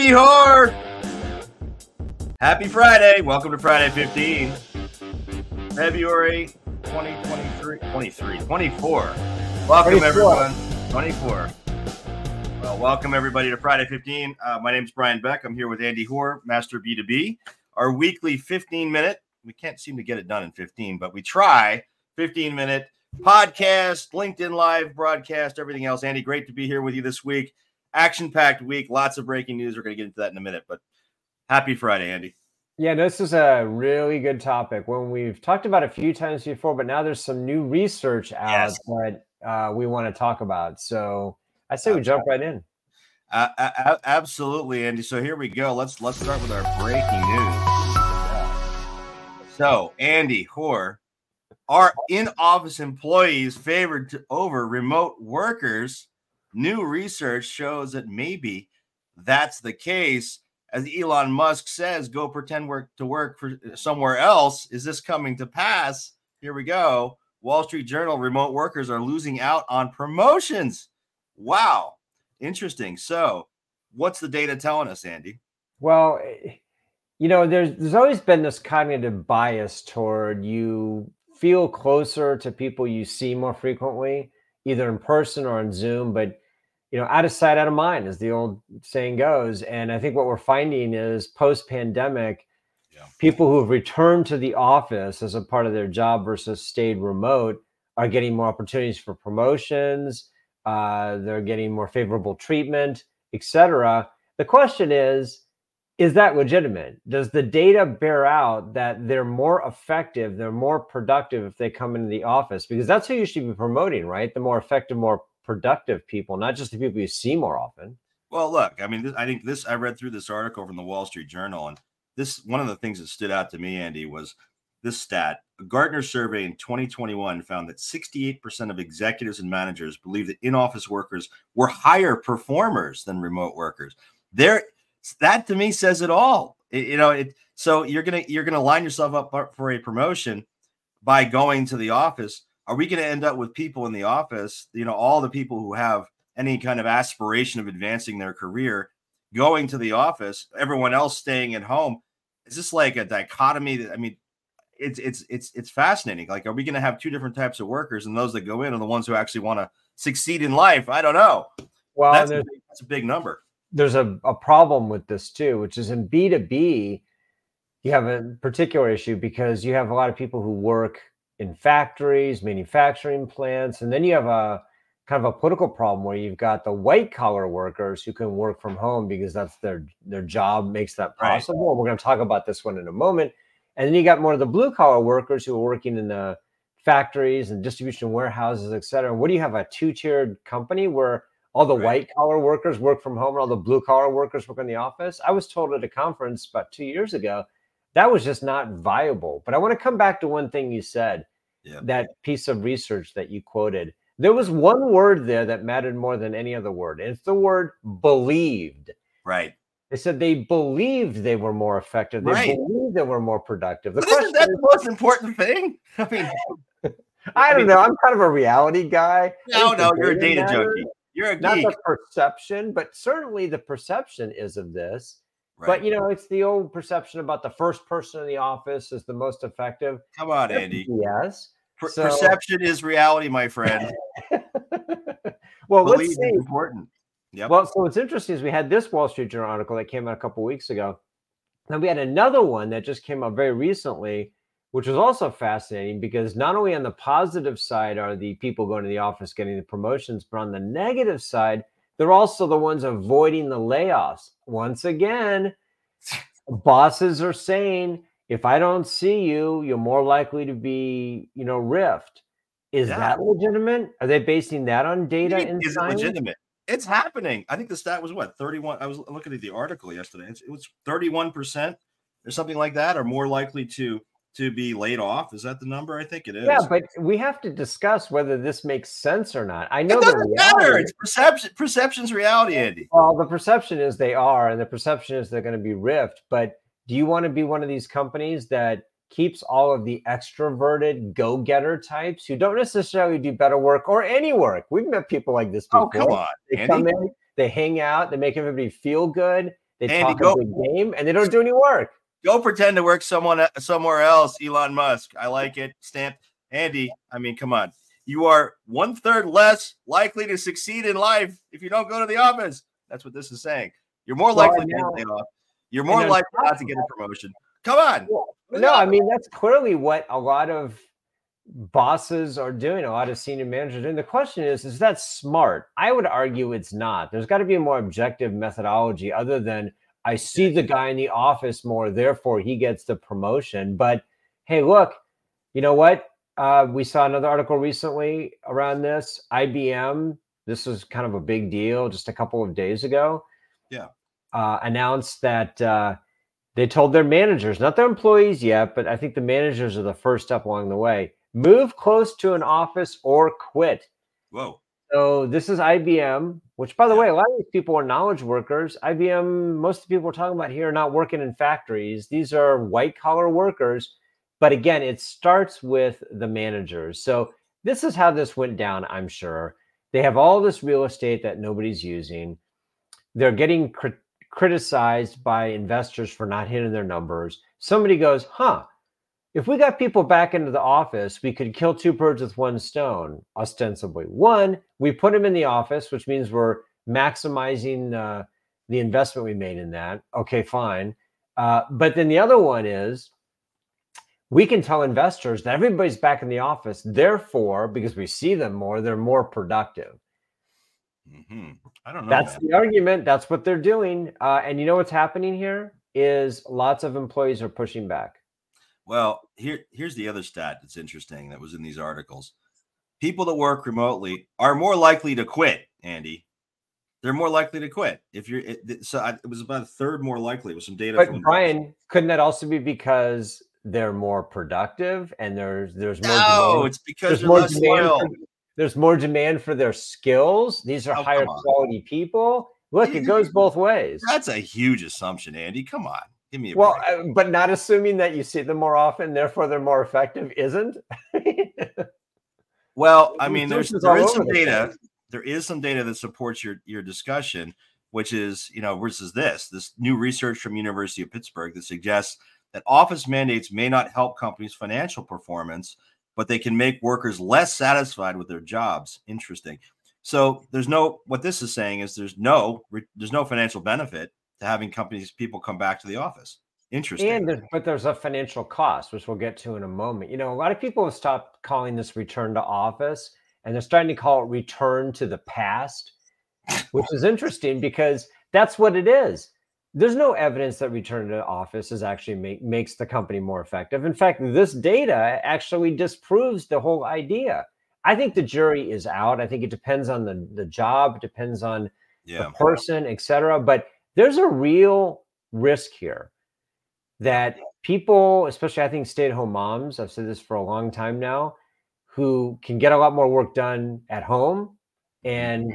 Andy Hoar. Happy Friday. Welcome to Friday 15, February 2023, 23, 24. Welcome, 24. everyone. 24. Well, welcome, everybody, to Friday 15. Uh, my name is Brian Beck. I'm here with Andy Hoar, Master B2B. Our weekly 15 minute, we can't seem to get it done in 15, but we try 15 minute podcast, LinkedIn Live broadcast, everything else. Andy, great to be here with you this week. Action packed week, lots of breaking news. We're going to get into that in a minute, but happy Friday, Andy. Yeah, this is a really good topic. When we've talked about it a few times before, but now there's some new research out Yes. that uh, we want to talk about. So I say we jump right in. Uh, a- absolutely, Andy. So here we go. Let's let's start with our breaking news. So, Andy Hoar, are in-office employees favored to, over remote workers? New research shows that maybe that's the case. As Elon Musk says, go pretend work to work for somewhere else. Is this coming to pass? Here we go. Wall Street Journal: Remote workers are losing out on promotions. Wow, interesting. So, what's the data telling us, Andy? Well, eh, you know, there's there's always been this cognitive bias toward you feel closer to people you see more frequently, either in person or on Zoom, but you know, out of sight, out of mind, as the old saying goes. And I think what we're finding is post-pandemic, Yeah. people who have returned to the office as a part of their job versus stayed remote are getting more opportunities for promotions. Uh, they're getting more favorable treatment, etc. The question is, is that legitimate? Does the data bear out that they're more effective, they're more productive if they come into the office? Because that's who you should be promoting, right? The more effective, more productive people, not just the people you see more often. Well, look, I mean, this, I think this. I read through this article from the Wall Street Journal, and this one of the things that stood out to me, Andy, was this stat. A Gartner survey in 2021 found that 68% of executives and managers believe that in-office workers were higher performers than remote workers. There, that to me says it all. It- you know, it. So you're gonna you're gonna line yourself up for a promotion by going to the office. Are we going to end up with people in the office? You know, all the people who have any kind of aspiration of advancing their career going to the office, everyone else staying at home. Is this like a dichotomy that I mean it's it's it's it's fascinating. Like are we going to have two different types of workers and those that go in are the ones who actually want to succeed in life? I don't know. Well, That's a, that's a big number. There's a, a problem with this too, which is in B2B, you have a particular issue because you have a lot of people who work in factories, manufacturing plants, and then you have a kind of a political problem where you've got the white collar workers who can work from home because that's their their job makes that Right. possible. We're going to talk about this one in a moment. And then you got more of the blue collar workers who are working in the factories and distribution warehouses, et cetera. What do you have? A two tiered company where all the Right. white collar workers work from home and all the blue collar workers work in the office? I was told at a conference about two years ago that was just not viable. But I want to come back to one thing you said Yeah. that piece of research that you quoted. There was one word there that mattered more than any other word, and it's the word believed. Right. They said they believed they were more effective. They Right. believed they were more productive. The isn't that is, the most important thing? I mean, I I don't mean- know. I'm kind of a reality guy. I no, no, you're a data matters, junkie. You're a Not geek. the perception, but certainly the perception is of this. Right. But you know, it's the old perception about the first person in the office is the most effective. Come on, Andy. Yes. Per- so- perception is reality, my friend. well, Believe let's see. important. Yep. Well, so what's interesting is we had this Wall Street Journal article that came out a couple weeks ago. Then we had another one that just came out very recently, which was also fascinating because not only on the positive side are the people going to the office getting the promotions, but on the negative side, they're also the ones avoiding the layoffs. Once again, bosses are saying, if I don't see you, you're more likely to be, you know, rift. Is Yeah. that legitimate? Are they basing that on data Is it legitimate? It's happening. I think the stat was what 31. I was looking at the article yesterday. It's, it was 31 percent or something like that, are more likely to to be laid off. Is that the number? I think it is. Yeah, but we have to discuss whether this makes sense or not. I know it the doesn't matter. It's perception. Perception's reality, Andy. Well, the perception is they are, and the perception is they're going to be rift. But do you want to be one of these companies that keeps all of the extroverted go-getter types who don't necessarily do better work or any work? We've met people like this before. Oh, come on, They Andy. come in, they hang out, they make everybody feel good. They Andy, talk go- a big game and they don't do any work. Go pretend to work someone uh, somewhere else, Elon Musk. I like it. Stamp. Andy, I mean, come on. You are one third less likely to succeed in life if you don't go to the office. That's what this is saying. You're more Well, likely to get laid off. You're more likely not to get a promotion. Come on. No, I mean that's clearly what a lot of bosses are doing, a lot of senior managers And. The question is, is that smart? I would argue it's not. There's got to be a more objective methodology other than I see the guy in the office more, therefore he gets the promotion. But hey, look, you know what? Uh, we saw another article recently around this. IBM, this was kind of a big deal just a couple of days ago. Yeah. Uh, announced that uh, they told their managers, not their employees yet, but I think the managers are the first step along the way. Move close to an office or quit. Whoa. So this is IBM, which by the Yeah. way, a lot of these people are knowledge workers. IBM, most of the people we're talking about here are not working in factories. These are white collar workers. But again, it starts with the managers. So this is how this went down, I'm sure. They have all this real estate that nobody's using. They're getting crit- criticized by investors for not hitting their numbers. Somebody goes, huh, if we got people back into the office, we could kill two birds with one stone, ostensibly. One, we put them in the office, which means we're maximizing uh, the investment we made in that. Okay, fine. Uh, but then the other one is we can tell investors that everybody's back in the office. Therefore, because we see them more, they're more productive. hmm I don't know. That's man. the argument. That's what they're doing. Uh, and you know what's happening here is lots of employees are pushing back. Well, here here's the other stat that's interesting that was in these articles. People that work remotely are more likely to quit, Andy. They're more likely to quit. If you're it, so I, it was about a third more likely with some data But from Brian, couldn't that also be because they're more productive and there's there's more No, demand, it's because there's more demand for, there's more demand for their skills. These are Oh, higher quality people. Look, it goes both ways. That's a huge assumption, Andy. Come on. Give me Well, break. uh, but not assuming that you see them more often, therefore they're more effective, isn't? Well, I mean, there's there is some data. place. There is some data that supports your your discussion, which is you know versus this this new research from University of Pittsburgh that suggests that office mandates may not help companies' financial performance, but they can make workers less satisfied with their jobs. Interesting. So there's no what this is saying is there's no there's no financial benefit to having companies people come back to the office. Interesting. And there's, but there's a financial cost, which we'll get to in a moment. You know, a lot of people have stopped calling this return to office and they're starting to call it return to the past, which is interesting because that's what it is. There's no evidence that return to office is actually make, makes the company more effective. In fact, this data actually disproves the whole idea. I think the jury is out. I think it depends on the, the job, depends on yeah. the person, et cetera. But there's a real risk here that people, especially I think stay at home moms, I've said this for a long time now, who can get a lot more work done at home and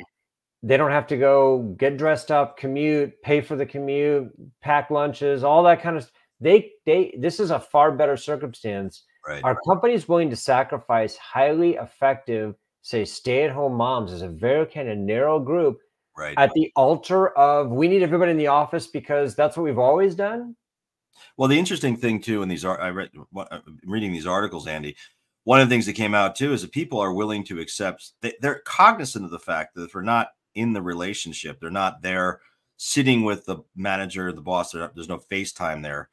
they don't have to go get dressed up, commute, pay for the commute, pack lunches, all that kind of they they this is a far better circumstance. Right. Are companies willing to sacrifice highly effective, say, stay-at-home moms as a very kind of narrow group Right. at the altar of we need everybody in the office because that's what we've always done? Well, the interesting thing too, in these ar- I read what- uh, reading these articles, Andy. One of the things that came out too is that people are willing to accept. They, they're cognizant of the fact that if they're not in the relationship, they're not there sitting with the manager, the boss. not- There's no FaceTime there.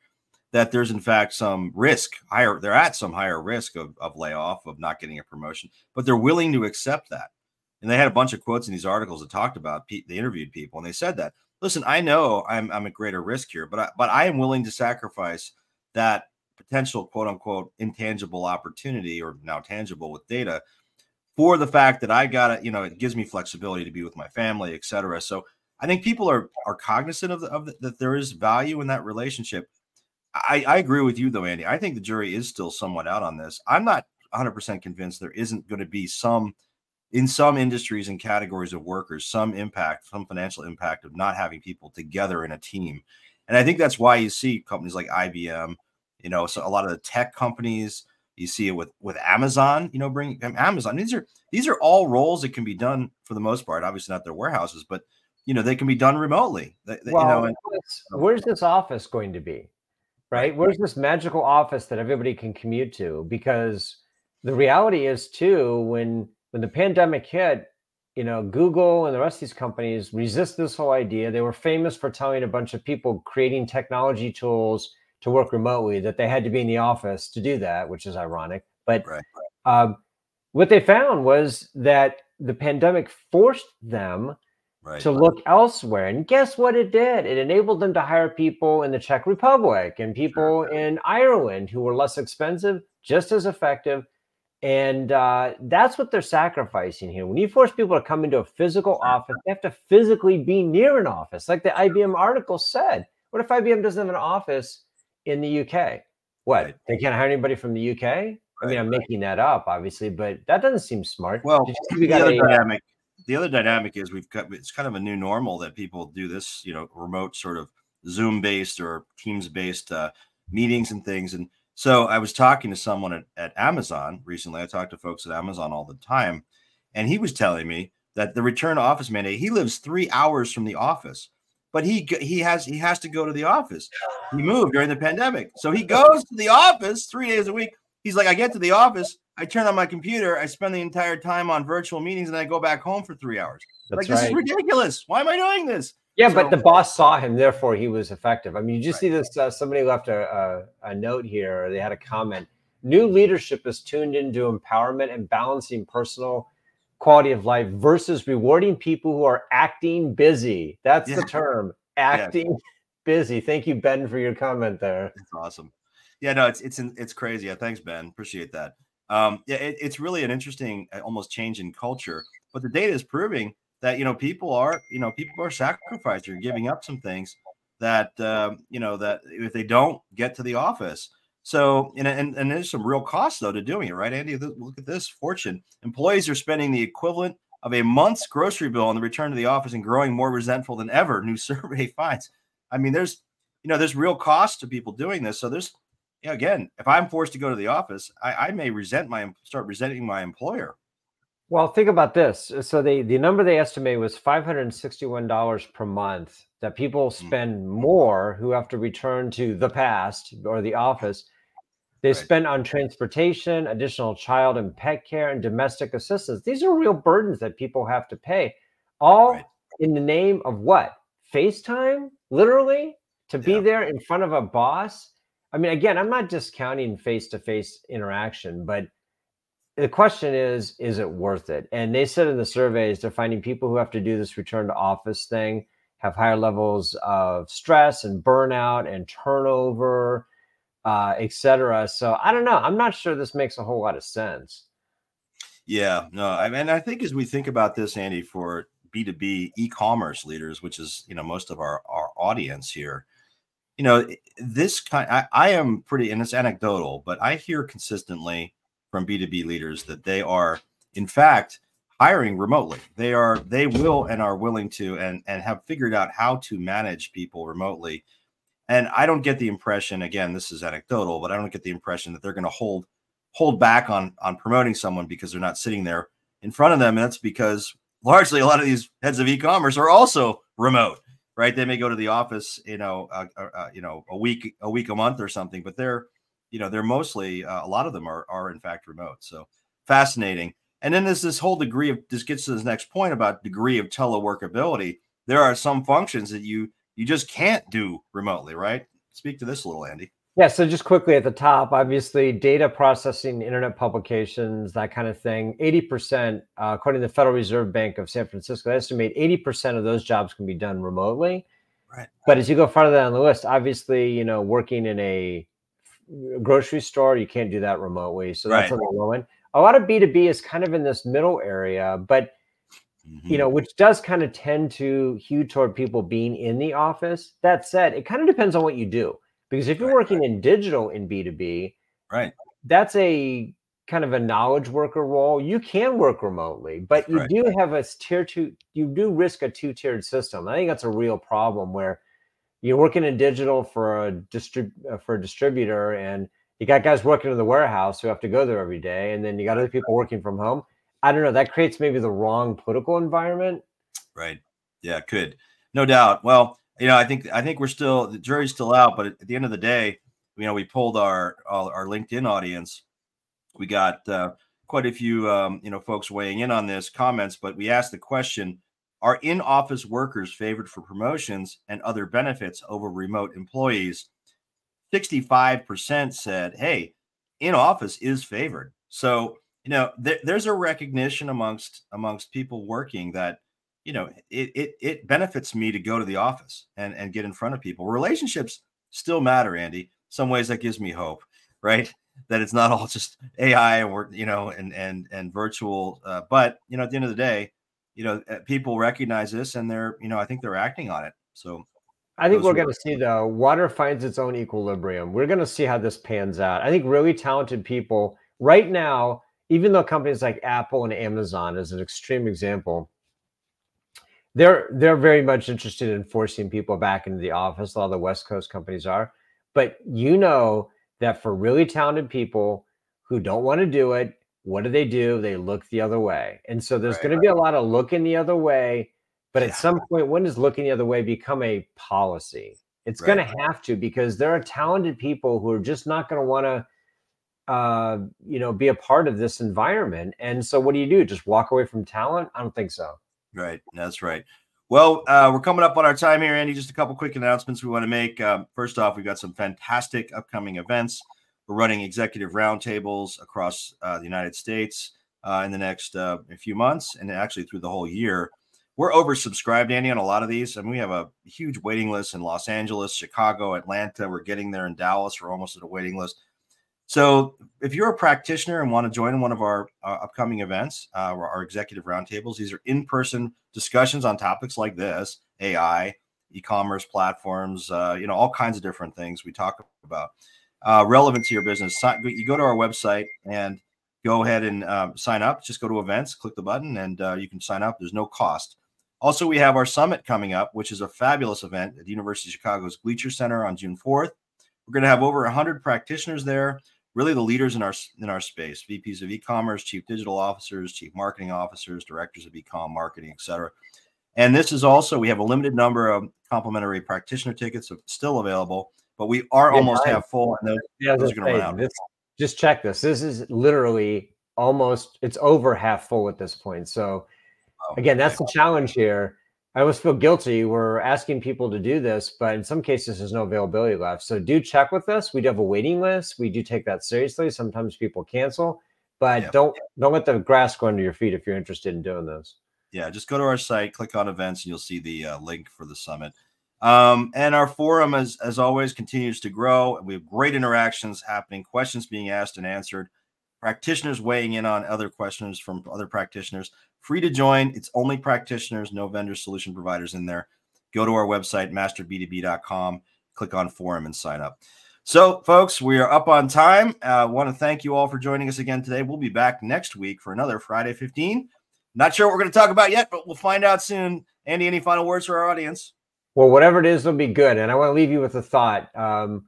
That there's in fact some risk higher. They're at some higher risk of, of layoff, of not getting a promotion, but they're willing to accept that. And they had a bunch of quotes in these articles that talked about. pe- They interviewed people, and they said that listen, I know I'm I'm at greater risk here, but I, but I am willing to sacrifice that potential quote unquote intangible opportunity or now tangible with data for the fact that I got it. You know, it gives me flexibility to be with my family, et cetera. So I think people are are cognizant of, the, of the, that there is value in that relationship. I, I agree with you though, Andy. I think the jury is still somewhat out on this. I'm not 100% convinced there isn't going to be some in some industries and categories of workers some impact some financial impact of not having people together in a team and i think that's why you see companies like ibm you know so a lot of the tech companies you see it with with amazon you know bring um, amazon these are these are all roles that can be done for the most part obviously not their warehouses but you know they can be done remotely. They, well, you know, and, where's this office going to be? Right? Where's this magical office that everybody can commute to? Because the reality is too, when when the pandemic hit, you know, Google and the rest of these companies resist this whole idea. They were famous for telling a bunch of people creating technology tools to work remotely that they had to be in the office to do that, which is ironic. But right. um, what they found was that the pandemic forced them right. to look elsewhere. And guess what it did? It enabled them to hire people in the Czech Republic and people sure. in Ireland who were less expensive, just as effective. And uh, that's what they're sacrificing here. When you force people to come into a physical office, they have to physically be near an office, like the IBM article said. What if IBM doesn't have an office in the UK? What? Right. They can't hire anybody from the UK? Right, I mean, I'm making that up, obviously, but that doesn't seem smart. Well, we the other a, uh, dynamic, the other dynamic is we've got it's kind of a new normal that people do this, you know, remote sort of Zoom based or Teams based uh, meetings and things. And so I was talking to someone at, at Amazon recently. I talk to folks at Amazon all the time, and he was telling me that the return to office mandate. He lives three hours from the office, but he he has he has to go to the office. He moved during the pandemic, so he goes to the office three days a week. He's like, I get to the office, I turn on my computer, I spend the entire time on virtual meetings, and I go back home for three hours. That's like, this right. is ridiculous. Why am I doing this? Yeah, so, but the boss saw him, therefore he was effective. I mean, you just right. see this. Uh, somebody left a, a, a note here, or they had a comment. New leadership is tuned into empowerment and balancing personal quality of life versus rewarding people who are acting busy. That's yeah. the term, acting yeah. busy. Thank you, Ben, for your comment there. That's awesome. Yeah, no, it's it's it's crazy. Yeah, thanks, Ben. Appreciate that. Um, yeah, it, it's really an interesting, uh, almost change in culture. But the data is proving that you know people are you know people are sacrificing, giving up some things that uh, you know that if they don't get to the office. So and, and and there's some real cost though to doing it, right, Andy? Look at this fortune. Employees are spending the equivalent of a month's grocery bill on the return to the office and growing more resentful than ever. New survey finds. I mean, there's you know there's real cost to people doing this. So there's yeah, again, if I'm forced to go to the office, I, I may resent my start resenting my employer. Well, think about this. So the the number they estimate was five hundred and sixty one dollars per month that people mm. spend more who have to return to the past or the office. They right. spend on transportation, additional child and pet care, and domestic assistance. These are real burdens that people have to pay, all right. in the name of what? FaceTime, literally, to be yeah. there in front of a boss I mean, again, I'm not discounting face to face interaction, but the question is, is it worth it? And they said in the surveys, they're finding people who have to do this return to office thing have higher levels of stress and burnout and turnover, uh, et cetera. So I don't know. I'm not sure this makes a whole lot of sense. Yeah, no, I mean, I think as we think about this, Andy, for B2B e-commerce leaders, which is, you know, most of our, our audience here, you know, this kind, I, I am pretty, and it's anecdotal, but I hear consistently from B2B leaders that they are, in fact, hiring remotely. They are, they will and are willing to and, and have figured out how to manage people remotely. And I don't get the impression, again, this is anecdotal, but I don't get the impression that they're going to hold hold back on on promoting someone because they're not sitting there in front of them. And that's because largely a lot of these heads of e-commerce are also remote right? They may go to the office, you know, uh, uh, uh, you know, a week, a week, a month, or something. But they're, you know, they're mostly uh, a lot of them are are in fact remote. So fascinating. And then there's this whole degree of this gets to this next point about degree of teleworkability. There are some functions that you you just can't do remotely, right? Speak to this a little, Andy. Yeah, so just quickly at the top, obviously, data processing, internet publications, that kind of thing. 80%, uh, according to the Federal Reserve Bank of San Francisco, they estimate 80% of those jobs can be done remotely. Right. But as you go farther down the list, obviously, you know, working in a grocery store, you can't do that remotely. So that's right. on the low end. A lot of B2B is kind of in this middle area, but Mm-hmm. you know, which does kind of tend to hew toward people being in the office. That said, it kind of depends on what you do. Because if you're right, working right. in digital in B2B, right, that's a kind of a knowledge worker role. You can work remotely, but you do have a tier two, you do risk a two tiered system. I think that's a real problem where you're working in digital for a distrib- uh, for a distributor and you got guys working in the warehouse who have to go there every day, and then you got other people working from home. I don't know. That creates maybe the wrong political environment. Right. Yeah, could. No doubt. Well, you know, I think I think we're still the jury's still out, but at the end of the day, you know, we pulled our our LinkedIn audience. We got uh, quite a few um, you know folks weighing in on this comments, but we asked the question: Are in-office workers favored for promotions and other benefits over remote employees? Sixty-five percent said, "Hey, in office is favored." So you know, th- there's a recognition amongst amongst people working that you know it, it it benefits me to go to the office and and get in front of people. Relationships still matter, Andy. Some ways that gives me hope, right? That it's not all just AI or you know and and and virtual. Uh, but you know, at the end of the day, you know, uh, people recognize this and they're you know I think they're acting on it. So I think we're going to see the water finds its own equilibrium. We're going to see how this pans out. I think really talented people right now even though companies like Apple and Amazon is an extreme example, they're they're very much interested in forcing people back into the office. A lot of the West Coast companies are, but you know that for really talented people who don't want to do it, what do they do? They look the other way, and so there's right, going to be a lot of looking the other way. But yeah. at some point, when does looking the other way become a policy? It's right. going to have to because there are talented people who are just not going to want to uh, you know, be a part of this environment. And so, what do you do? Just walk away from talent? I don't think so. Right. That's right. Well, uh, we're coming up on our time here, Andy. Just a couple quick announcements we want to make. Um, first off, we've got some fantastic upcoming events. We're running executive roundtables across uh, the United States uh, in the next uh, few months, and actually through the whole year. We're oversubscribed, Andy, on a lot of these. I mean, we have a huge waiting list in Los Angeles, Chicago, Atlanta. We're getting there in Dallas. We're almost at a waiting list. So, if you're a practitioner and want to join one of our uh, upcoming events, uh, our executive roundtables, these are in person discussions on topics like this AI, e commerce platforms, uh, you know, all kinds of different things we talk about uh, relevant to your business. You go to our website and go ahead and um, sign up. Just go to events, click the button, and uh, you can sign up. There's no cost. Also, we have our summit coming up, which is a fabulous event at the University of Chicago's Gleacher Center on June 4th. We're going to have over 100 practitioners there, really the leaders in our in our space, VPs of e-commerce, chief digital officers, chief marketing officers, directors of e-com marketing, etc. And this is also we have a limited number of complimentary practitioner tickets still available, but we are yeah, almost half full, and those, yeah, those are going to run out. This, just check this. This is literally almost it's over half full at this point. So oh, again, that's the challenge here I always feel guilty. We're asking people to do this, but in some cases, there's no availability left. So do check with us. We do have a waiting list. We do take that seriously. Sometimes people cancel, but yeah. don't don't let the grass go under your feet if you're interested in doing this. Yeah, just go to our site, click on events, and you'll see the uh, link for the summit. Um, and our forum, as as always, continues to grow. And we have great interactions happening, questions being asked and answered practitioners weighing in on other questions from other practitioners. Free to join. It's only practitioners, no vendor solution providers in there. Go to our website, masterb2b.com, click on forum and sign up. So, folks, we are up on time. I uh, want to thank you all for joining us again today. We'll be back next week for another Friday 15. Not sure what we're going to talk about yet, but we'll find out soon. Andy, any final words for our audience? Well, whatever it is, it'll be good. And I want to leave you with a thought. Um,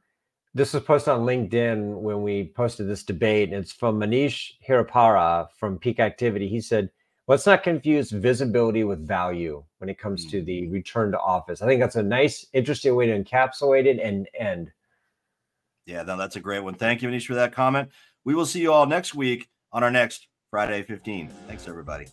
this was posted on LinkedIn when we posted this debate, and it's from Manish Hirapara from Peak Activity. He said, Let's not confuse visibility with value when it comes mm-hmm. to the mm. return to office. I think that's a nice, interesting way to encapsulate it and end. Yeah, no, that's a great one. Thank you, Manish, for that comment. We will see you all next week on our next Friday 15. Thanks, everybody.